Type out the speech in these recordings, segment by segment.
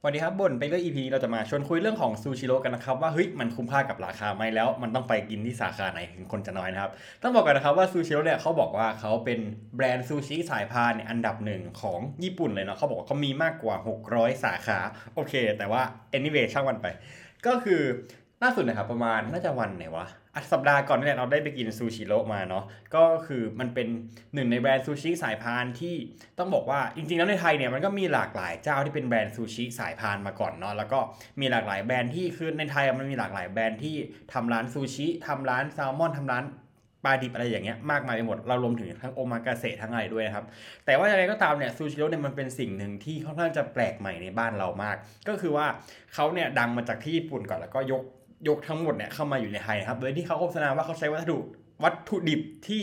สวัสดีครับบนไปเรื่อง EP เราจะมาชวนคุยเรื่องของซูชิโร่กันนะครับว่าเฮ้ยมันคุ้มค่ากับราคาไหมแล้ว มันต้องไปกินที่สาขาไหนถึงคนจะน้อยนะครับต้องบอกกันนะครับว่าซูชิโร่เนี่ยเขาบอกว่าเขาเป็นแบรนด์ซูชิสายพานเนี่ยอันดับหนึ่งของญี่ปุ่นเลยเนาะเขาบอกว่าเขามีมากกว่า 600 สาขาโอเค แต่ว่า anyway ช่างมันไป ก็คือล่าสุดนะครับประมาณน่าจะวันไหนวะ สัปดาห์ก่อนนี่แหละเราได้ไปกินซูชิโร่มาเนาะก็คือมันเป็นหนึ่งในแบรนด์ซูชิสายพานที่ต้องบอกว่าจริงๆแล้วในไทยเนี่ยมันก็มีหลากหลายเจ้าที่เป็นแบรนด์ซูชิสายพานมาก่อนเนาะแล้วก็มีหลากหลายแบรนด์ที่คือในไทยมันมีหลากหลายแบรนด์ที่ทำร้านซูชิทำร้านแซลมอนทำร้านปลาดิบอะไรอย่างเงี้ยมากมายไปหมดเรารวมถึงทั้งโอมากาเสะทั้งอะไรด้วยนะครับ แต่ว่าอย่างไรก็ตามเนี่ยซูชิโร่เนี่ยมันเป็นสิ่งหนึ่งที่ค่อนข้างจะแปลกใหม่ในบ้านเรามาก ก็คือว่าเขาเนี่ยดังมาจากที่ญี่ปุ่นก่อนแล้วก็ยก ยกทั้งหมดเนี่ยเข้ามาอยู่ในไทยนะครับโดยที่เขาโฆษณาว่าเขาใช้วัตถุวัตถุดิบที่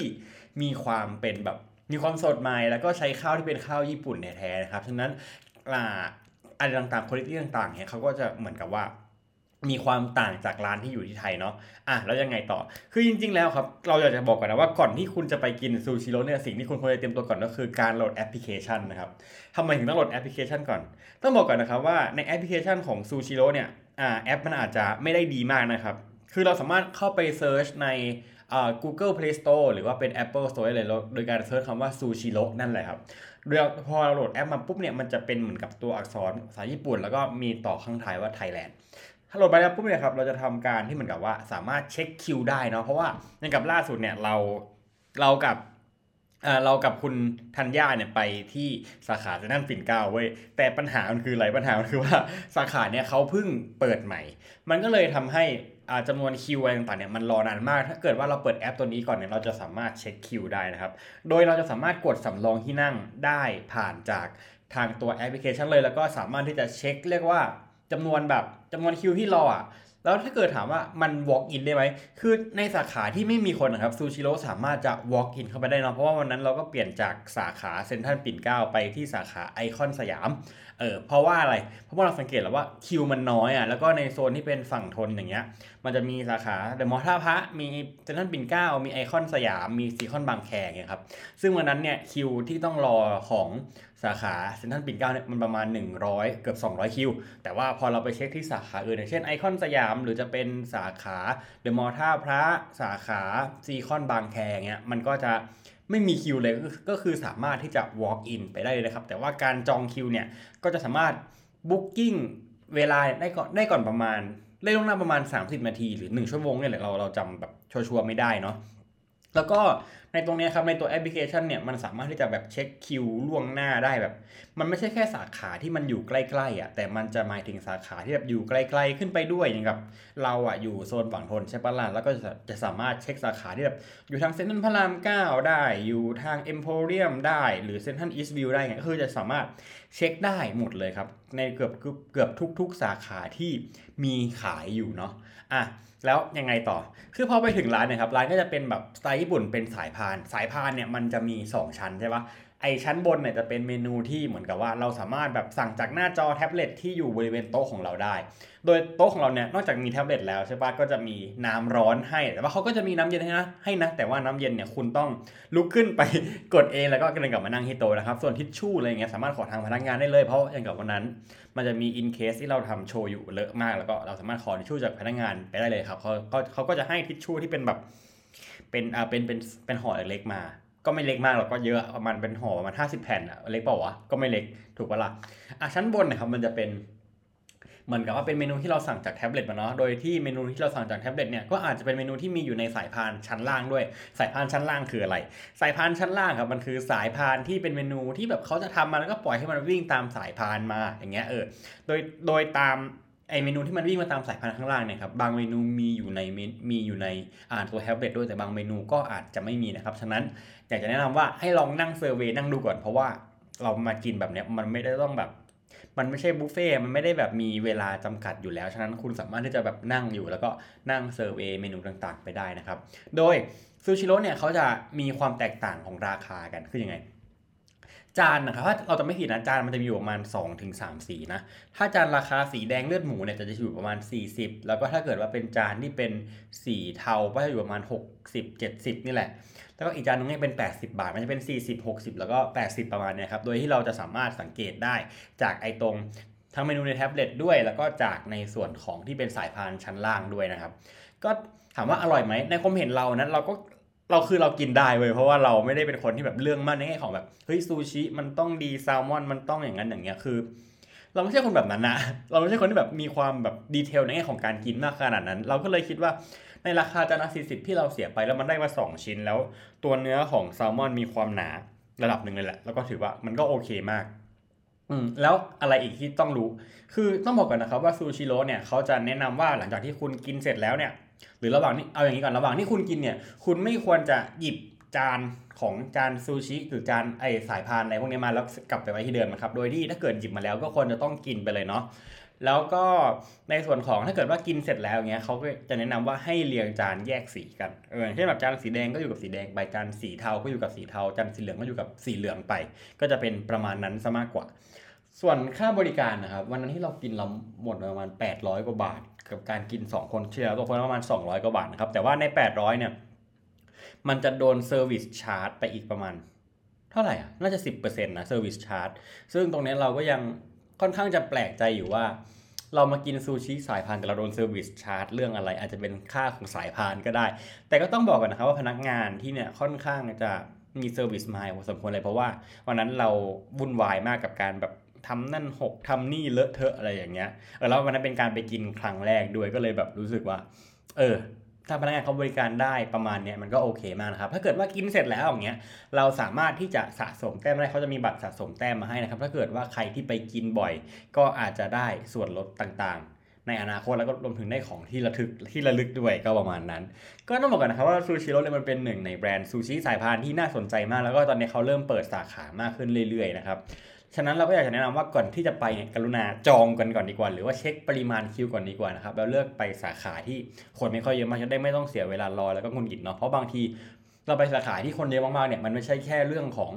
มีความเป็นแบบมีความสดใหม่ แล้วก็ใช้ข้าวที่เป็นข้าวญี่ปุ่นแท้ๆนะครับฉะนั้นอ่าอะไรต่างๆคุณภาพต่างๆเนี่ยเขาก็จะเหมือนกับว่ามีความต่างจากร้านที่อยู่ที่ไทยเนาะ อะแล้วยังไงต่อ คือจริง ๆ แล้วครับ เราอยากจะบอกก่อนนะว่าก่อนที่คุณจะไปกินซูชิโร่เนี่ยสิ่งที่คุณควรจะเตรียมตัวก่อนก็คือการโหลดแอปพลิเคชันนะครับทำไมถึงต้องโหลดแอปพลิเคชันก่อน ต้องบอกก่อนนะครับว่าในแอปพลิเคชันของซูชิโร่เนี่ย แอปมันอาจจะไม่ได้ดีมากนะครับ คือเราสามารถเข้าไป search ใน Google Play Store หรือว่าเป็น Apple Store เลยโดยการ search คำว่าซูชิโร่นั่นแหละครับเออพอเราโหลดแอปมาปุ๊บเนี่ยมันจะเป็นเหมือนกับตัวอักษรภาษาญี่ปุ่น แล้วก็มีต่อข้างท้ายว่าไทยแลนด์ถ้าโหลดไปแล้วปุ๊บเนี่ยครับเราจะทำการที่เหมือนกับว่าสามารถเช็คคิวได้เนาะเพราะว่าอย่างกับล่าสุดเนี่ยเราเรากับ เอ่อเรากับคุณธัญญาเนี่ยไปที่สาขาเซ็นทรัลปิ่นเกล้าเว้ยแต่ปัญหามันคืออะไรปัญหามันคือว่าสาขาเนี่ยเขาเพิ่งเปิดใหม่ มันก็เลยทำให้อ่าจำนวนคิวอะไรต่างๆเนี่ยมันรอนานมาก ถ้าเกิดว่าเราเปิดแอปตัวนี้ก่อนเนี่ยเราจะสามารถเช็คคิวได้นะครับ โดยเราจะสามารถกดสำรองที่นั่งได้ผ่านจากทางตัวแอปพลิเคชันเลย แล้วก็สามารถที่จะเช็คเรียกว่าจำนวนแบบจำนวนคิวที่รออะ แล้วถ้าเกิดถามว่ามัน walk in ได้ไหม คือในสาขาที่ไม่มีคนนะครับซูชิโร่สามารถจะ walk in เข้าไปได้เนะเพราะว่าวันนั้นเราก็เปลี่ยนจากสาขาเซ็นทรัลปิ่นเกล้าไปที่สาขาไอคอนสยาม เออ เพราะว่าอะไร เพราะว่าเราสังเกตแล้วว่าคิวมันน้อยอะ แล้วก็ในโซนที่เป็นฝั่งธนอย่างเงี้ย มันจะมีสาขาเดอะมอลล์ท่าพระมีเซ็นทรัลปิ่นเกล้ามีไอคอนสยาม มีซีคอนบางแคอย่างเงี้ยครับ ซึ่งวันนั้นเนี่ยคิวที่ต้องรอของสาขาเซ็นทรัลปิ่นเกล้าเนี่ยมันประมาณ 100 เกือบ 200 คิว แต่ว่าพอเราไปเช็คที่สาขาอื่นอย่างเช่นไอคอนสยาม หรือจะเป็นสาขาเดอะมอลล์ท่าพระสาขาซีคอนบางแคเงี้ยมันก็จะไม่มีคิวเลยก็คือสามารถที่จะ walk in ไปได้เลยนะครับ แต่ว่าการจองคิวเนี่ยก็จะสามารถ booking เวลาได้ก่อนได้ก่อนประมาณได้ล่วงหน้าประมาณ 30 นาทีหรือ 1 ชั่วโมงเนี่ยแหละเราเราจำแบบชัวร์ๆไม่ได้เนาะ แล้วก็ในตรงนี้ครับในตัวแอปพลิเคชันเนี่ยมันสามารถที่จะแบบเช็คคิวล่วงหน้าได้แบบ มันไม่ใช่แค่สาขาที่มันอยู่ใกล้ๆอะแต่มันจะหมายถึงสาขาที่แบบอยู่ไกลๆขึ้นไปด้วยอย่างกับเราอะอยู่โซนฝั่งธนใช่ปะล่ะแล้วก็จะจะสามารถเช็คสาขาที่แบบอยู่ทางเซ็นทรัลพระราม9ได้อยู่ทางเอ็มโพเรียมได้หรือเซ็นทรัลอีสต์วิวได้ไงก็คือจะสามารถเช็คได้หมดเลยครับ ในเกือบเกือบทุก ๆ สาขาที่มีขายอยู่เนาะอะแล้วยังไงต่อ คือพอไปถึงร้านเนี่ยครับร้านก็จะเป็นแบบสไตล์ญี่ปุ่นเป็นสายพาน สายพานเนี่ยมันจะมี 2 ชั้นใช่ปะ ไอชั้นบนเนี่ยจะเป็นเมนูที่เหมือนกับว่าเราสามารถแบบสั่งจากหน้าจอแท็บเล็ตที่อยู่บริเวณโต๊ะของเราได้ โดยโต๊ะของเราเนี่ยนอกจากมีแท็บเล็ตแล้วใช่ปะก็จะมีน้ำร้อนให้ แต่ว่าเขาก็จะมีน้ำเย็นให้นะให้นะ แต่ว่าน้ำเย็นเนี่ยคุณต้องลุกขึ้นไปกดเองแล้วก็เดินกลับมานั่งที่โต๊ะนะครับ ส่วนทิชชู่อะไรอย่างเงี้ยสามารถขอทางพนักงานได้เลยเพราะอย่างกับวันนั้น มันจะมีอินเคสที่เราทำโชว์อยู่เลอะมาก แล้วก็เราสามารถขอทิชชู่จากพนักงานไปได้เลยครับเขาเขาเขาก็จะให้ทิชชู่ที่เป็นแบบเป็นอ่าเป็นเป็นเป็นห่อเล็กๆมา ก็ไม่เล็กมากหรอกก็เยอะประมาณเป็นห่อประมาณ50แผ่นอะเล็กเปล่าวะก็ไม่เล็กถูกปะล่ะอะชั้นบนนะครับมันจะเป็นเหมือนกับว่าเป็นเมนูที่เราสั่งจากแท็บเล็ตมาเนาะ โดยที่เมนูที่เราสั่งจากแท็บเล็ตเนี่ยก็อาจจะเป็นเมนูที่มีอยู่ในสายพานชั้นล่างด้วย สายพานชั้นล่างคืออะไร สายพานชั้นล่างครับมันคือสายพานที่เป็นเมนูที่แบบเขาจะทำมาแล้วก็ปล่อยให้มันวิ่งตามสายพานมาอย่างเงี้ยเออ โดยโดยตาม ไอเมนูที่มันวิ่งมาตามสายพานธุ์ข้างล่างเนี่ยครับบางเมนูมีอยู่ในมีอยู่ในอ่าตัวแท็บเล็ตด้วยแต่บางเมนูก็อาจจะไม่มีนะครับ ฉะนั้นอยากจะแนะนำว่าให้ลองนั่ง survey นั่งดูก่อนเพราะว่าเรามากินแบบเนี้ยมันไม่ได้ต้องแบบ มันไม่ใช่บุฟเฟต์มันไม่ได้แบบมีเวลาจำกัดอยู่แล้ว ฉะนั้นคุณสามารถที่จะแบบนั่งอยู่ แล้วก็นั่ง survey เมนูต่างๆ ไปได้นะครับ โดยซูชิโร่เนี่ยเขาจะมีความแตกต่างของราคากันคือยังไง จานนะครับถ้าเราจำไม่ผิดนะจานมันจะมีอยู่ประมาณ2-3ถึง3สีนะ ถ้าจานราคาสีแดงเลือดหมูเนี่ยจะจะอยู่ประมาณ 40 แล้วก็ถ้าเกิดว่าเป็นจานที่เป็นสีเทาก็จะอยู่ประมาณ 60 70 นี่แหละ แล้วก็อีกจานนึงเนี่ยเป็น 80 บาท มันจะเป็น 40 60 แล้วก็ 80 ประมาณเนี้ยครับ โดยที่เราจะสามารถสังเกตได้จากไอตรงทั้งเมนูในแท็บเล็ตด้วย แล้วก็จากในส่วนของที่เป็นสายพานชั้นล่างด้วยนะครับ ก็ถามว่าอร่อยไหมในความเห็นเรานั้นเราก็ เราคือเรากินได้เว้ยเพราะว่าเราไม่ได้เป็นคนที่แบบเรื่องมากในแง่ของแบบเฮ้ยซูชิมันต้องดีแซลมอนมันต้องอย่างนั้นอย่างเงี้ยคือ เราไม่ใช่คนแบบนั้นนะเราไม่ใช่คนที่แบบมีความแบบดีเทลในแง่ของการกินมากขนาดนั้น เราก็เลยคิดว่าในราคาจานละสี่สิบที่เราเสียไปแล้วมันได้มาสองชิ้น แล้วตัวเนื้อของแซลมอนมีความหนาระดับหนึ่งเลยแหละแล้วก็ถือว่ามันก็โอเคมากอืมแล้วอะไรอีกที่ต้องรู้ คือต้องบอกก่อนนะครับว่าซูชิโร่เนี่ยเขาจะแนะนำว่าหลังจากที่คุณกินเสร็จแล้วเนี่ย หรือระหว่างนี้เอาอย่างนี้ก่อนระหว่างที่คุณกินเนี่ย คุณไม่ควรจะหยิบจานของจานซูชิหรือจานไอสายพานอะไรพวกนี้มาแล้วกลับไปไว้ที่เดิมนะครับ โดยที่ถ้าเกิดหยิบมาแล้วก็ควรจะต้องกินไปเลยเนาะแล้วก็ในส่วนของถ้าเกิดว่ากินเสร็จแล้วเงี้ยเขาก็จะแนะนำว่าให้เรียงจานแยกสีกันเออเช่นแบบจานสีแดงก็อยู่กับสีแดงไปจานสีเทาก็อยู่กับสีเทาจานสีเหลืองก็อยู่กับสีเหลืองไป ก็จะเป็นประมาณนั้นซะมากกว่า ส่วนค่าบริการนะครับ วันนั้นที่เรากินเราหมดประมาณ 800 กว่าบาท กับการกิน 2 คนเฉลี่ยต่อคนประมาณ 200 กว่าบาทนะครับแต่ว่าใน 800 เนี่ย มันจะโดน service charge ไปอีกประมาณ เท่าไหร่อะน่าจะ 10%นะ service chargeซึ่งตรงนี้เราก็ยังค่อนข้างจะแปลกใจอยู่ว่า เรามากินซูชิสายพานแต่เราโดน service charge เรื่องอะไร อาจจะเป็นค่าของสายพานก็ได้ แต่ก็ต้องบอกก่อนนะครับว่าพนักงานที่เนี่ยค่อนข้างจะมี service mind พอสมควรเลยเพราะว่าวันนั้นเราวุ่นวายมากกับการแบบ ทำนั่นหกทำนี่เลอะเทอะอะไรอย่างเงี้ยเออแล้ววันนั้นเป็นการไปกินครั้งแรกด้วยก็เลยแบบรู้สึกว่า เออ ถ้าพนักงานเขาบริการได้ประมาณเนี้ยมันก็โอเคมากนะครับ ถ้าเกิดว่ากินเสร็จแล้วอย่างเงี้ยเราสามารถที่จะสะสมแต้มได้เขาจะมีบัตรสะสมแต้มมาให้นะครับ ถ้าเกิดว่าใครที่ไปกินบ่อย ก็อาจจะได้ส่วนลดต่างๆในอนาคตแล้วก็รวมถึงได้ของที่ระทึกที่ระลึกด้วยก็ประมาณนั้น ก็ต้องบอกกันนะครับว่าซูชิโร่เลยมันเป็นหนึ่งในแบรนด์ซูชิสายพานที่น่าสนใจมาก แล้วก็ตอนนี้เขาเริ่มเปิดสาขามากขึ้นเรื่อยๆนะครับ ฉะนั้นเราก็อยากจะแนะนำว่าก่อนที่จะไปเนี่ยกรุณาจองกันก่อนดีกว่า หรือว่าเช็คปริมาณคิวก่อนดีกว่านะครับแล้วเลือกไปสาขาที่คนไม่ค่อยเยอะมากจะได้ไม่ต้องเสียเวลารอแล้วก็งุนกิดเนาะเพราะบางทีเราไปสาขาที่คนเยอะมากๆเนี่ยมันไม่ใช่แค่เรื่องของ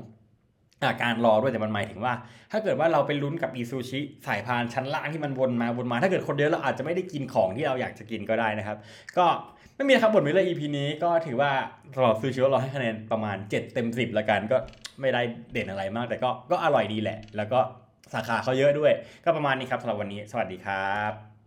อาการรอด้วยแต่มันหมายถึงว่า ถ้าเกิดว่าเราไปลุ้นกับอีซูชิสายพานชั้นล่างที่มันวนมาวนมา ถ้าเกิดคนเดียวเราอาจจะไม่ได้กินของที่เราอยากจะกินก็ได้นะครับ ก็ไม่มีครับบทวิเลย EP นี้ก็ถือว่าสำหรับซูชิเราให้คะแนนประมาณ 7 เต็ม 10ละกันก็ไม่ได้เด่นอะไรมาก แต่ก็ก็อร่อยดีแหละ แล้วก็สาขาเขาเยอะด้วย ก็ประมาณนี้ครับสำหรับวันนี้ สวัสดีครับ